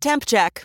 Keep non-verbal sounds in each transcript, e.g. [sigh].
Temp check.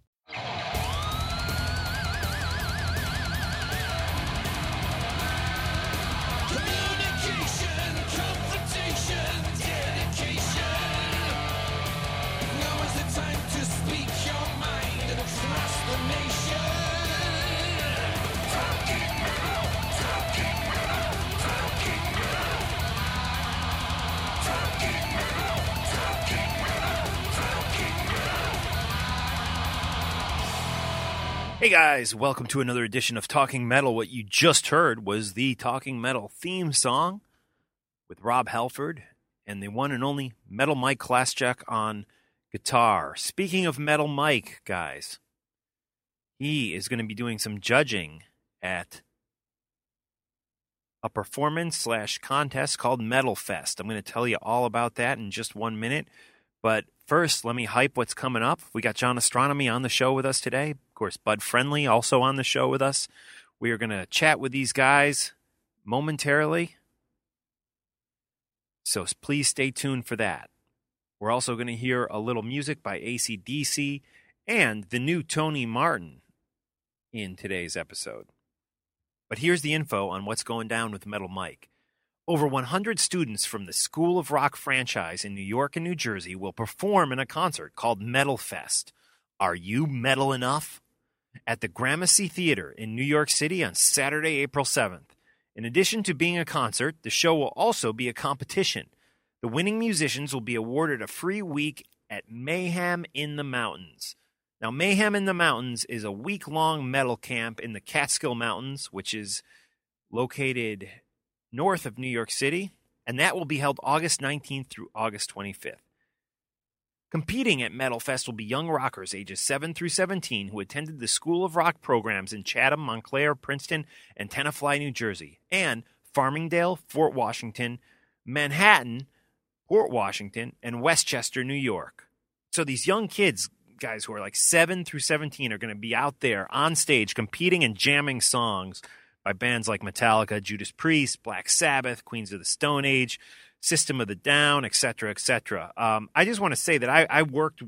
Guys, welcome to another edition of Talking Metal. What you just heard was the Talking Metal theme song with Rob Halford and the one and only Metal Mike Chlasciak on guitar. Speaking of Metal Mike, guys, he is going to be doing some judging at a performance slash contest called Metal Fest. I'm going to tell you all about that in just one minute. But first, let me hype what's coming up. We got John Ostronomy on the show with us today. Of course, Bud Friendly also on the show with us. We are going to chat with these guys momentarily. So please stay tuned for that. We're also going to hear a little music by ACDC and the new Tony Martin in today's episode. But here's the info on what's going down with Metal Mike. Over 100 students from the School of Rock franchise in New York and New Jersey will perform in a concert called Metal Fest. Are you metal enough? At the Gramercy Theater in New York City on Saturday, April 7th. In addition to being a concert, the show will also be a competition. The winning musicians will be awarded a free week at Mayhem in the Mountains. Now, Mayhem in the Mountains is a week long metal camp in the Catskill Mountains, which is located north of New York City, and that will be held August 19th through August 25th. Competing at Metal Fest will be young rockers ages 7 through 17 who attended the School of Rock programs in Chatham, Montclair, Princeton, and Tenafly, New Jersey, and Farmingdale, Fort Washington, Manhattan, Port Washington, and Westchester, New York. So these young kids, guys who are like 7 through 17, are going to be out there on stage competing and jamming songs by bands like Metallica, Judas Priest, Black Sabbath, Queens of the Stone Age, System of the Down, etc., etc. Um, I just want to say that I, I worked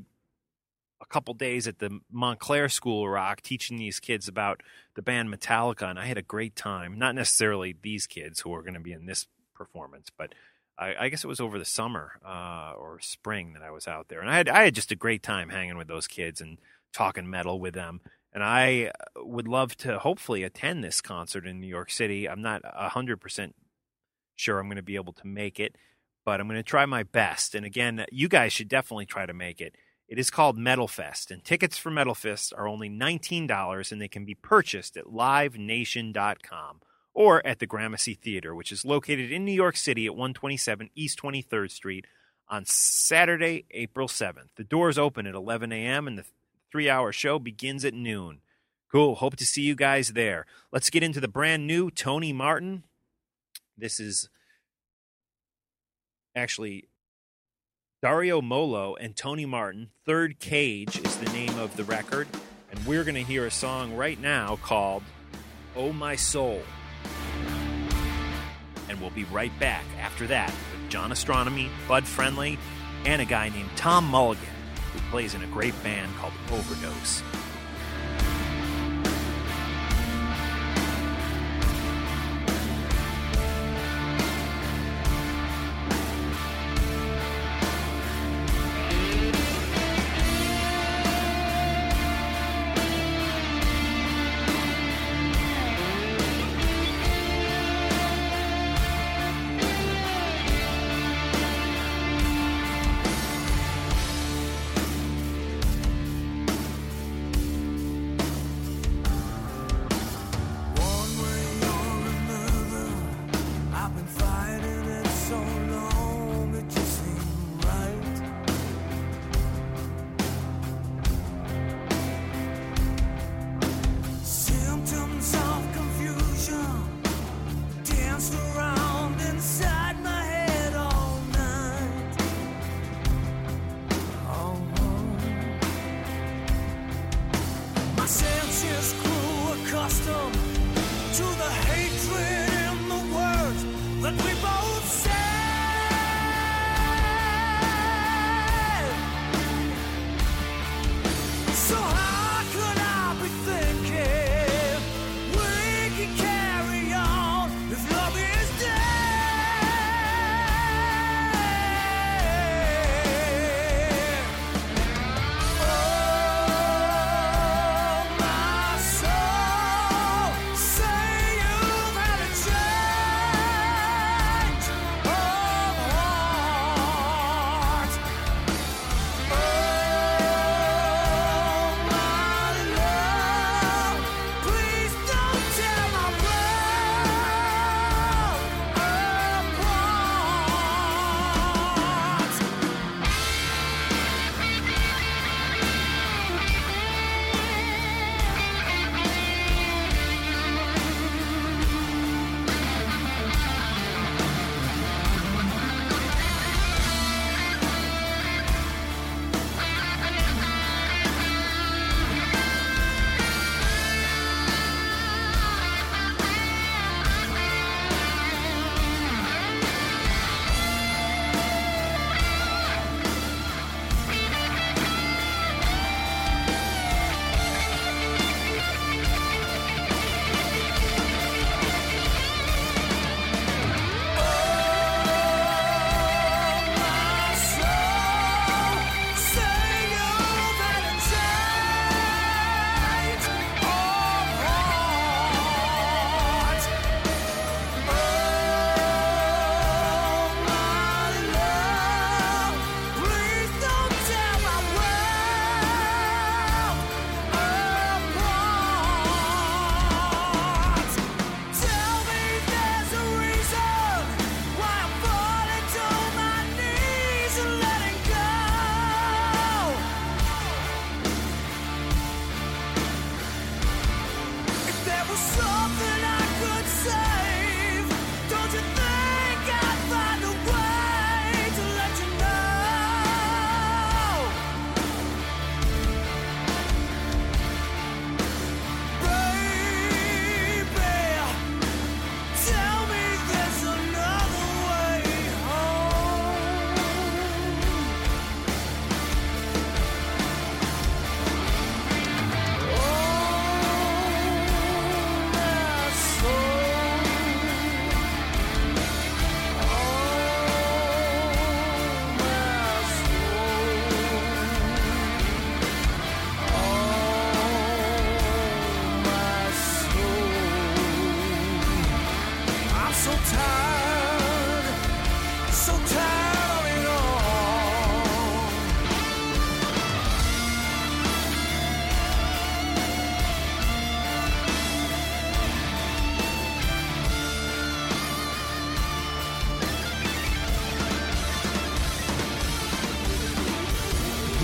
a couple days at the Montclair School of Rock teaching these kids about the band Metallica, and I had a great time. Not necessarily these kids who are going to be in this performance, but I, I guess it was over the summer uh, or spring that I was out there, and I had I had just a great time hanging with those kids and talking metal with them. And I uh, would love to hopefully attend this concert in New York City. I'm not hundred percent sure I'm going to be able to make it, but I'm going to try my best. And again, you guys should definitely try to make it. It is called Metal Fest, and tickets for Metal Fest are only $19 and they can be purchased at livenation.com or at the Gramercy Theater, which is located in New York City at 127 East 23rd Street on Saturday, April 7th. The doors open at 11 a.m. and the three hour show begins at noon. Cool. Hope to see you guys there. Let's get into the brand new Tony Martin. This is actually Dario Mollo and Tony Martin. Third Cage is the name of the record. And we're going to hear a song right now called Oh My Soul. And we'll be right back after that with John Ostronomy, Bud Friendly, and a guy named Tom Mulligan who plays in a great band called Overdose.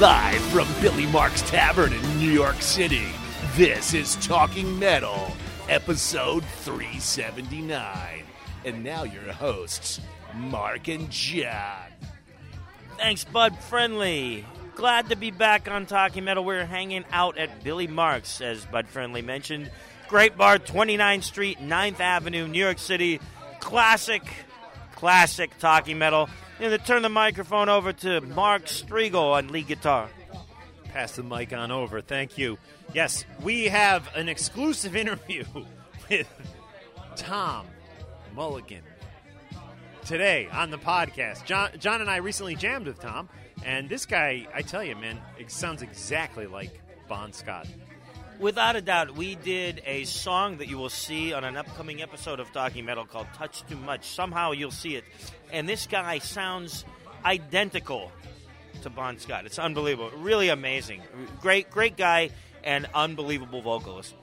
Live from Billy Mark's Tavern in New York City, this is Talking Metal, episode 379. And now your hosts, Mark and John. Thanks, Bud Friendly. Glad to be back on Talking Metal. We're hanging out at Billy Marks, as Bud Friendly mentioned. Great bar, 29th Street, 9th Avenue, New York City. Classic, classic Talking Metal. And to turn the microphone over to Mark Strigl on lead guitar. Pass the mic on over. Thank you. Yes, we have an exclusive interview [laughs] with Tom Mulligan today on the podcast. John, John and I recently jammed with Tom, and this guy, I tell you, man, it sounds exactly like Bon Scott. Without a doubt, we did a song that you will see on an upcoming episode of Talking Metal called Touch Too Much. Somehow you'll see it. And this guy sounds identical to Bon Scott. It's unbelievable. Really amazing. Great, great guy and unbelievable vocalist.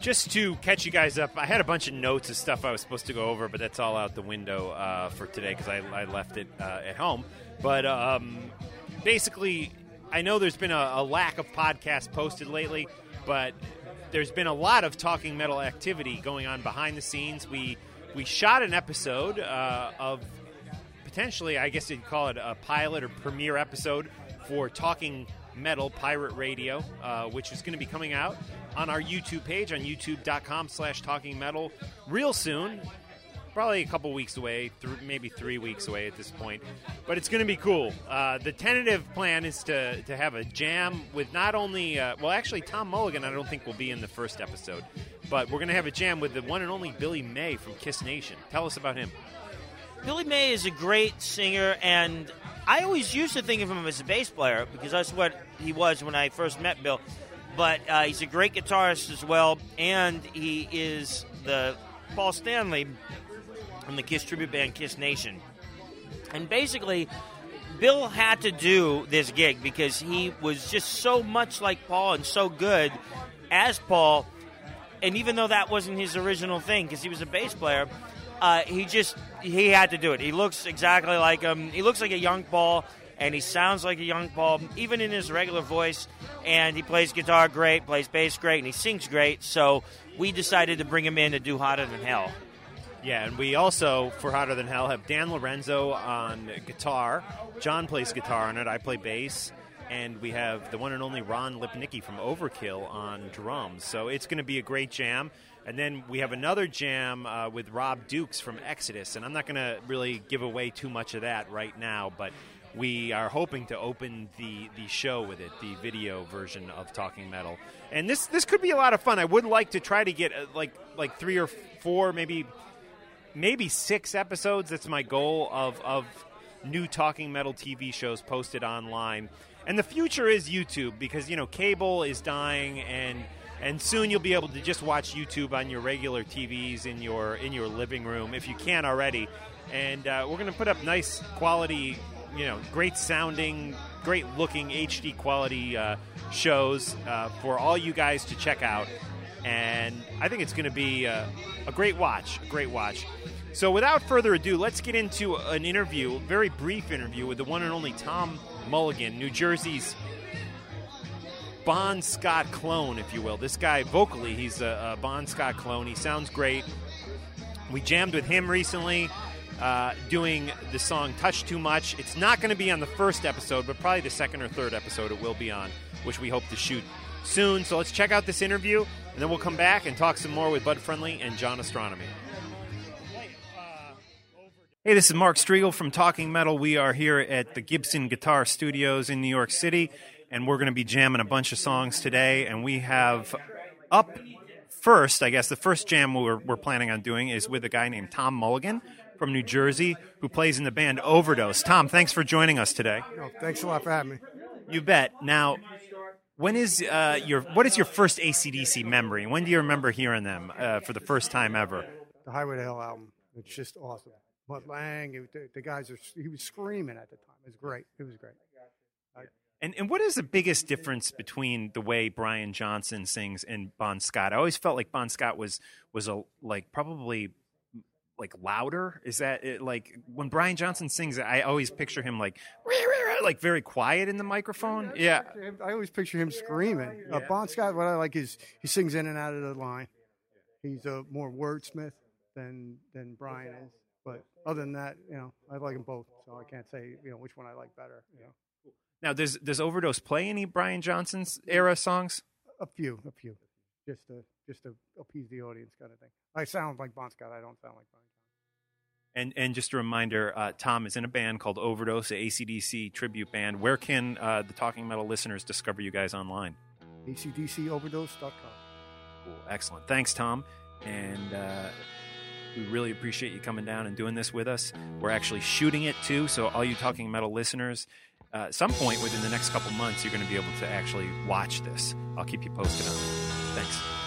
Just to catch you guys up, I had a bunch of notes of stuff I was supposed to go over, but that's all out the window uh, for today because I, I left it uh, at home. But um, basically, I know there's been a, a lack of podcasts posted lately, but there's been a lot of talking metal activity going on behind the scenes. We we shot an episode uh, of potentially, I guess you'd call it a pilot or premiere episode for Talking Metal Pirate Radio, uh, which is going to be coming out on our YouTube page on youtube.com slash talking metal real soon. Probably a couple weeks away, th- maybe three weeks away at this point. But it's going to be cool. Uh, the tentative plan is to, to have a jam with not only, uh, well, actually, Tom Mulligan, I don't think will be in the first episode, but we're going to have a jam with the one and only Billy May from Kiss Nation. Tell us about him. Billy May is a great singer, and I always used to think of him as a bass player because that's what he was when I first met Bill. But uh, he's a great guitarist as well, and he is the Paul Stanley from the Kiss tribute band Kiss Nation. And basically, Bill had to do this gig because he was just so much like Paul and so good as Paul. And even though that wasn't his original thing, because he was a bass player, uh, he just he had to do it. He looks exactly like him. He looks like a young Paul, and he sounds like a young Paul, even in his regular voice. And he plays guitar great, plays bass great, and he sings great. So we decided to bring him in to do Hotter Than Hell. Yeah, and we also, for Hotter Than Hell, have Dan Lorenzo on guitar. John plays guitar on it. I play bass. And we have the one and only Ron Lipnicki from Overkill on drums. So it's going to be a great jam. And then we have another jam uh, with Rob Dukes from Exodus. And I'm not going to really give away too much of that right now, but we are hoping to open the, the show with it, the video version of Talking Metal. And this this could be a lot of fun. I would like to try to get uh, like like three or four, maybe maybe six episodes. That's my goal of of new Talking Metal TV shows posted online. And the future is YouTube because you know cable is dying and and soon you'll be able to just watch YouTube on your regular TVs in your in your living room if you can already. And uh, we're going to put up nice quality, you know, great sounding, great looking HD quality uh, shows uh, for all you guys to check out. And I think it's going to be uh, a great watch, a great watch. So without further ado, let's get into an interview, a very brief interview with the one and only Tom Mulligan, New Jersey's Bon Scott clone, if you will. This guy, vocally, he's a, a Bon Scott clone. He sounds great. We jammed with him recently, uh, doing the song Touch Too Much. It's not going to be on the first episode, but probably the second or third episode it will be on, which we hope to shoot soon. So let's check out this interview, and then we'll come back and talk some more with Bud Friendly and John Ostronomy. Hey, this is Mark Strigl from Talking Metal. We are here at the Gibson Guitar Studios in New York City, and we're going to be jamming a bunch of songs today. And we have up first, I guess, the first jam we're, we're planning on doing is with a guy named Tom Mulligan from New Jersey who plays in the band Overdose. Tom, thanks for joining us today. Oh, thanks a lot for having me. You bet. Now, when is uh, your what is your first ACDC memory? When do you remember hearing them uh, for the first time ever? The Highway to Hell album. It's just awesome. But Lang, it, the, guys are he was screaming at the time. It was great. It was great. I, And and what is the biggest difference between the way Brian Johnson sings and Bon Scott? I always felt like Bon Scott was was a like probably like louder. Is that it, like when Brian Johnson sings? I always picture him like like very quiet in the microphone. Yeah, I always picture him screaming. Uh, bon Scott, what I like is he sings in and out of the line. He's a more wordsmith than than Brian is. But other than that, you know, I like them both, so I can't say you know which one I like better. You know, Now, does does Overdose play any Brian Johnson's era songs? a few, a few, just to just to appease the audience, kind of thing. I sound like Bon Scott. I don't sound like Brian. And and just a reminder, uh, Tom is in a band called Overdose, a ACDC tribute band. Where can uh, the Talking Metal listeners discover you guys online? ACDCoverdose.com. Cool, excellent. Thanks, Tom. And uh, we really appreciate you coming down and doing this with us. We're actually shooting it too, so all you Talking Metal listeners, uh, at some point within the next couple months, you're going to be able to actually watch this. I'll keep you posted on it. Thanks.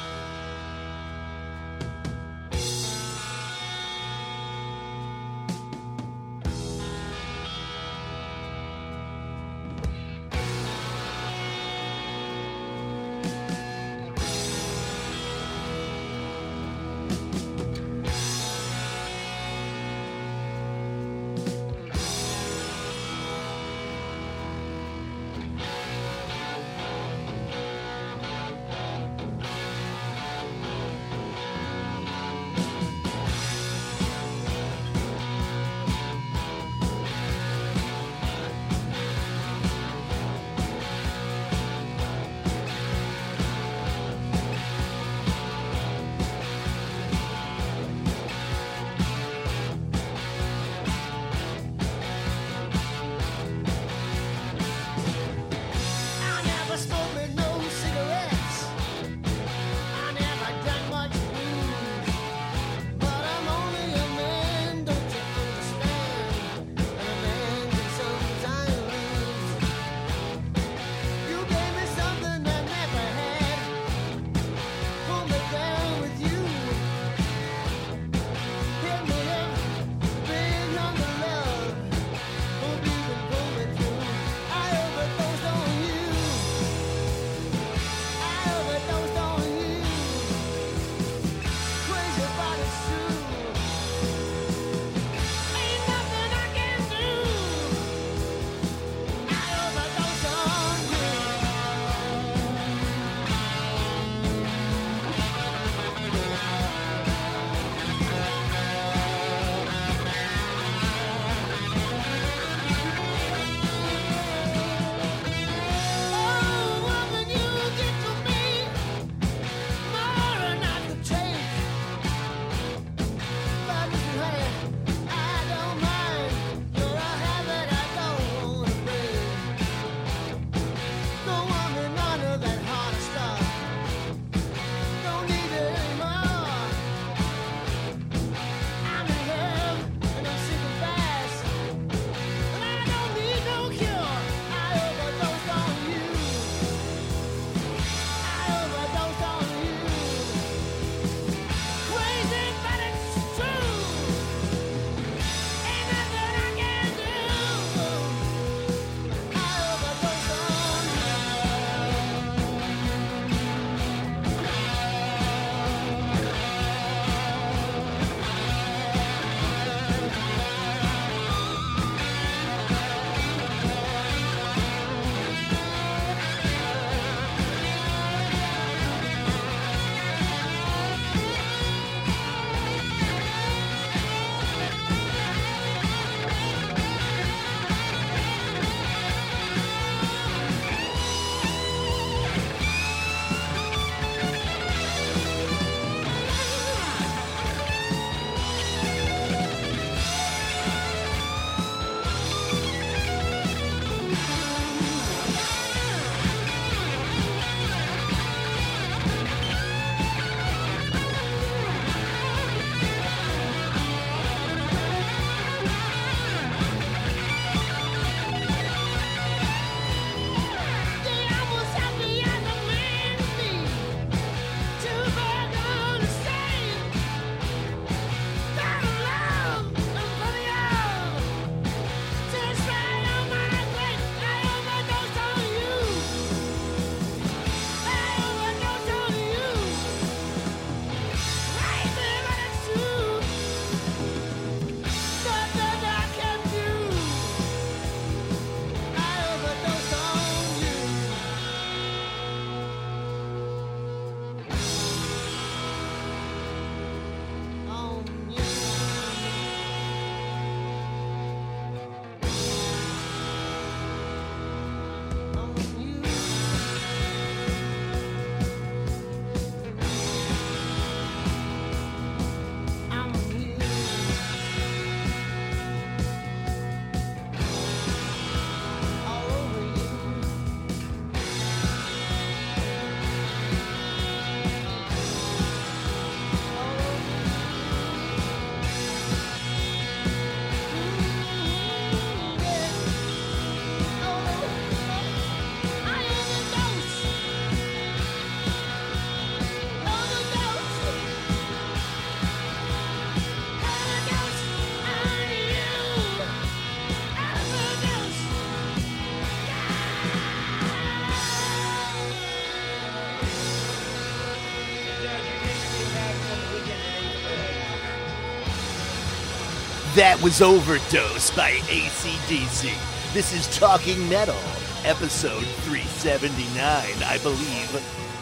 That was Overdose by ACDC. This is Talking Metal, episode 379, I believe,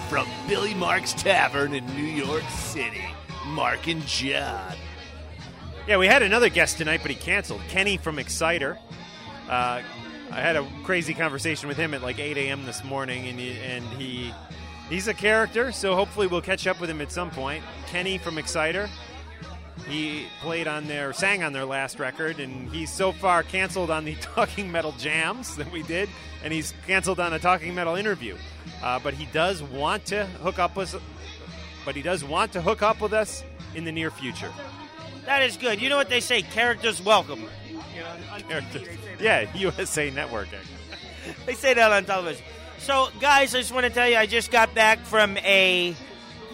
from Billy Mark's Tavern in New York City. Mark and John. Yeah, we had another guest tonight, but he canceled. Kenny from Exciter. Uh, I had a crazy conversation with him at like 8 a.m. this morning, and he, and he he's a character, so hopefully we'll catch up with him at some point. Kenny from Exciter. He played on their, sang on their last record, and he's so far canceled on the [laughs] Talking Metal jams that we did, and he's canceled on a Talking Metal interview. Uh, but he does want to hook up with, but he does want to hook up with us in the near future. That is good. You know what they say? Characters welcome. Characters. [laughs] Yeah, USA Network. [laughs] They say that on television. So, guys, I just want to tell you, I just got back from a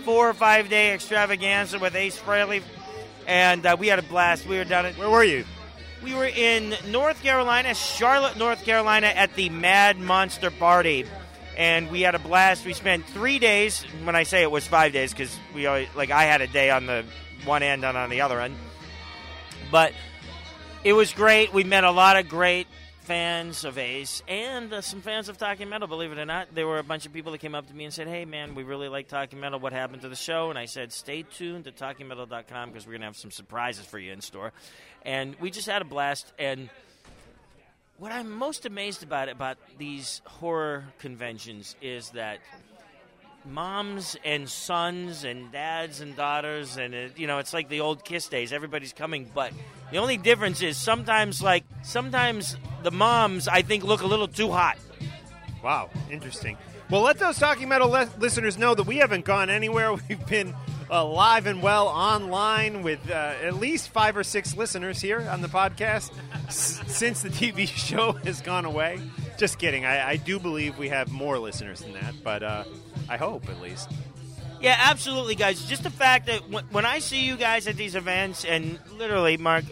four or five day extravaganza with Ace Frehley, and uh, we had a blast. We were down at Where were you? We were in North Carolina, Charlotte, North Carolina, at the Mad Monster Party, and we had a blast. We spent three days. When I say it was five days, because we always, like I had a day on the one end and on the other end, but it was great. We met a lot of great fans of Ace and uh, some fans of Talking Metal. Believe it or not, there were a bunch of people that came up to me and said, "Hey, man, we really like Talking Metal. What happened to the show?" And I said, "Stay tuned to TalkingMetal.com because we're gonna have some surprises for you in store." And we just had a blast. And what I'm most amazed about about these horror conventions is that moms and sons and dads and daughters and it, you know it's like the old kiss days everybody's coming but the only difference is sometimes like sometimes the moms i think look a little too hot Wow, interesting. Well, let those Talking Metal le- listeners know that we haven't gone anywhere. [laughs] We've been uh, live and well online with uh, at least five or six listeners here on the podcast s- since the TV [laughs] show has gone away. Just kidding. I, I do believe we have more listeners than that, but uh, I hope at least. yeah absolutely guys. Just the fact that when, i see you guys at these events and literally mark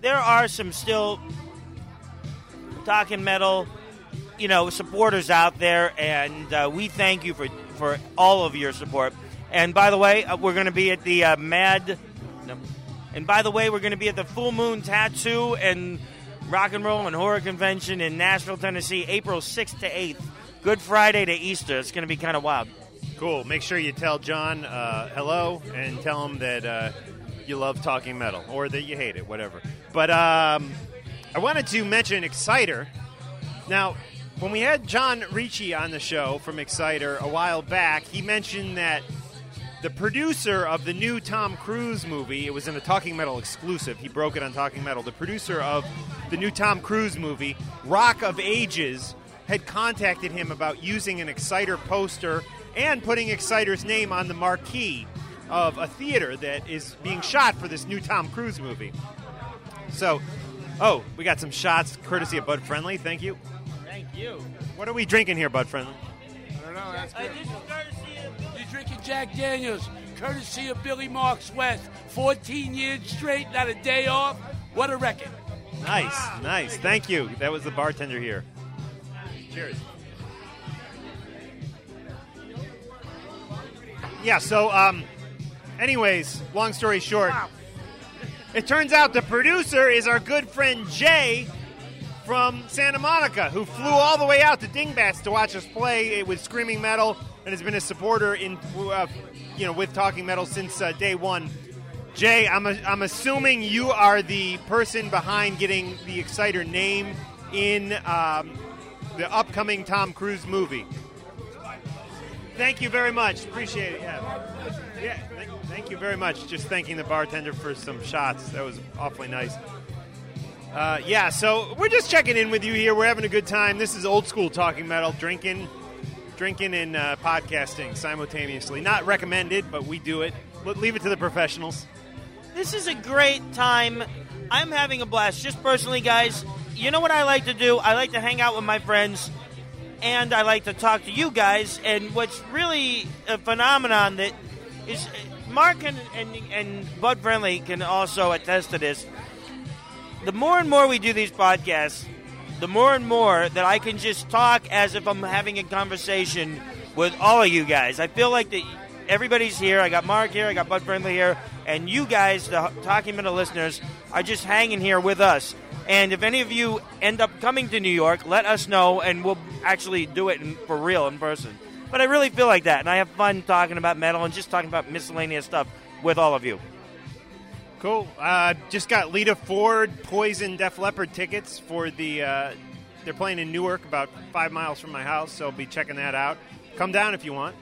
there are some still talking metal you know supporters out there and uh, we thank you for for all of your support. And by the way uh, we're going to be at the uh, mad no, and by the way we're going to be at the full moon tattoo and rock and roll and horror convention in nashville tennessee april 6th to 8th good friday to easter. It's going to be kind of wild Cool. Make sure you tell John uh, hello and tell him that uh, you love talking metal or that you hate it, whatever. But um, I wanted to mention Exciter. Now, when we had John Ricci on the show from Exciter a while back, he mentioned that the producer of the new Tom Cruise movie, it was in a Talking Metal exclusive. He broke it on Talking Metal. The producer of the new Tom Cruise movie, Rock of Ages, had contacted him about using an Exciter poster and putting Exciter's name on the marquee of a theater that is being shot for this new Tom Cruise movie. So, oh, we got some shots courtesy of Bud Friendly. Thank you. thank you What are we drinking here, Bud Friendly? I don't know. That's Uh, this is courtesy of You're drinking Jack Daniels, courtesy of Billy Marks West. 14 years straight, not a day off. What a record. Nice, nice. Thank you. That was the bartender here. Cheers. Yeah, so, um, anyways, long story short, it turns out the producer is our good friend Jay from Santa Monica, who flew all the way out to Dingbats to watch us play with Screaming Metal and has been a supporter in, uh, you know, with Talking Metal since uh, day one. Jay, I'm, a, I'm assuming you are the person behind getting the Exciter name in um, the upcoming Tom Cruise movie. Thank you very much. Appreciate it. Yeah. Yeah. Thank, thank you very much. Just thanking the bartender for some shots. That was awfully nice. Uh, yeah, so we're just checking in with you here. We're having a good time. This is old school talking metal, drinking, drinking and uh, podcasting simultaneously. Not recommended, but we do it. Le- Leave it to the professionals. This is a great time. I'm having a blast. Just personally, guys, you know what I like to do? I like to hang out with my friends, and I like to talk to you guys. And what's really a phenomenon that is Mark and, and, and Bud Friendly can also attest to this. The more and more we do these podcasts, the more and more that I can just talk as if I'm having a conversation with all of you guys. I feel like that everybody's here. I got Mark here. I got Bud Friendly here. And you guys, the Talking Metal listeners, are just hanging here with us. And if any of you end up coming to New York, let us know, and we'll actually do it in, for real in person. But I really feel like that, and I have fun talking about metal and just talking about miscellaneous stuff with all of you. Cool. Uh, just got Lita Ford, Poison, Def Leppard tickets for the. Uh, they're playing in Newark, about five miles from my house, so I'll be checking that out. Come down if you want.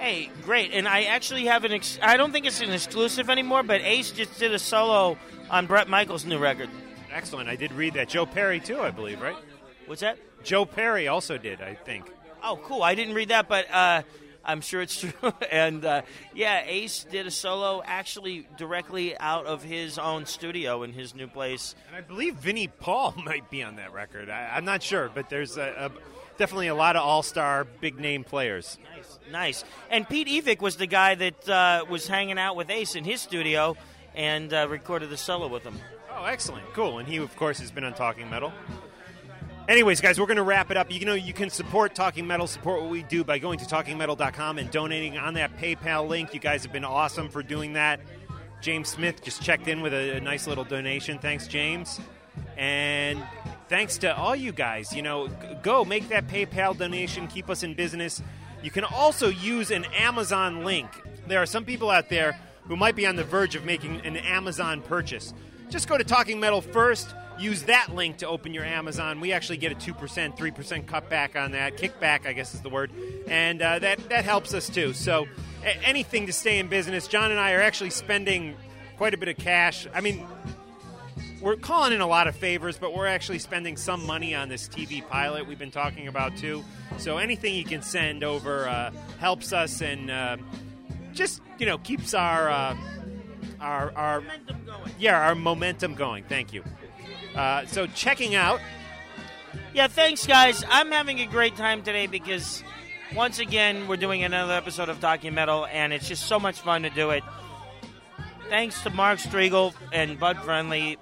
Hey, great! And I actually have an. Ex- I don't think it's an exclusive anymore, but Ace just did a solo on Bret Michaels' new record. Excellent. I did read that. Joe Perry too, I believe, right? What's that? Joe Perry also did, I think. Oh, cool! I didn't read that, but uh, I'm sure it's [laughs] true. and uh, yeah, Ace did a solo actually directly out of his own studio in his new place. And I believe Vinnie Paul [laughs] might be on that record. I, I'm not sure, but there's a, a, definitely a lot of all-star, big-name players. Nice, nice. And Pete Evick was the guy that uh, was hanging out with Ace in his studio and uh, recorded the solo with him. Oh, excellent, cool. And he, of course, has been on Talking Metal. Anyways, guys, we're going to wrap it up. You know, you can support Talking Metal, support what we do by going to talkingmetal.com and donating on that PayPal link. You guys have been awesome for doing that. James Smith just checked in with a, a nice little donation. Thanks, James. And thanks to all you guys. You know, go make that PayPal donation, keep us in business. You can also use an Amazon link. There are some people out there who might be on the verge of making an Amazon purchase. Just go to Talking Metal first. Use that link to open your Amazon. We actually get a two percent, three percent cutback on that. Kickback, I guess is the word, and uh, that that helps us too. So a- anything to stay in business. John and I are actually spending quite a bit of cash. I mean, we're calling in a lot of favors, but we're actually spending some money on this TV pilot we've been talking about too. So anything you can send over uh, helps us and uh, just you know keeps our uh, our our yeah our momentum going. Thank you. Uh, so checking out. Yeah, thanks, guys. I'm having a great time today because once again we're doing another episode of Talking Metal, and it's just so much fun to do it. Thanks to Mark Strigl and Bud Friendly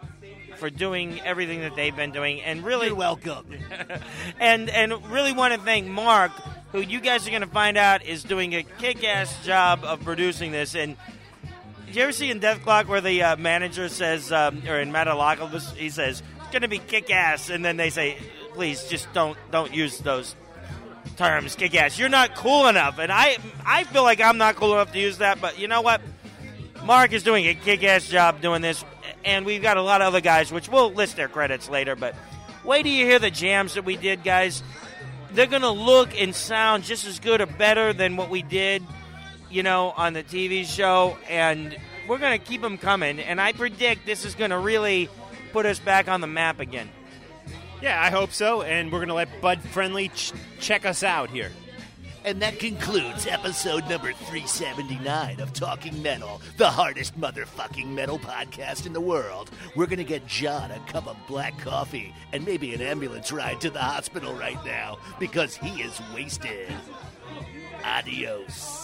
for doing everything that they've been doing, and really You're welcome. [laughs] and and really want to thank Mark, who you guys are going to find out is doing a kick-ass job of producing this. And did you ever see in Dethklok where the uh, manager says, um, or in Metalocalypse, he says it's going to be kick-ass, and then they say, please just don't don't use those terms, kick-ass. You're not cool enough, and I I feel like I'm not cool enough to use that. But you know what? Mark is doing a kick-ass job doing this, and we've got a lot of other guys, which we'll list their credits later. But wait till you hear the jams that we did, guys. They're gonna look and sound just as good or better than what we did, you know, on the TV show, and we're gonna keep them coming. And I predict this is gonna really put us back on the map again. Yeah, I hope so. And we're gonna let Bud Friendly ch- check us out here. And that concludes episode number 379 of Talking Metal, the hardest motherfucking metal podcast in the world. We're going to get John a cup of black coffee and maybe an ambulance ride to the hospital right now because he is wasted. Adios.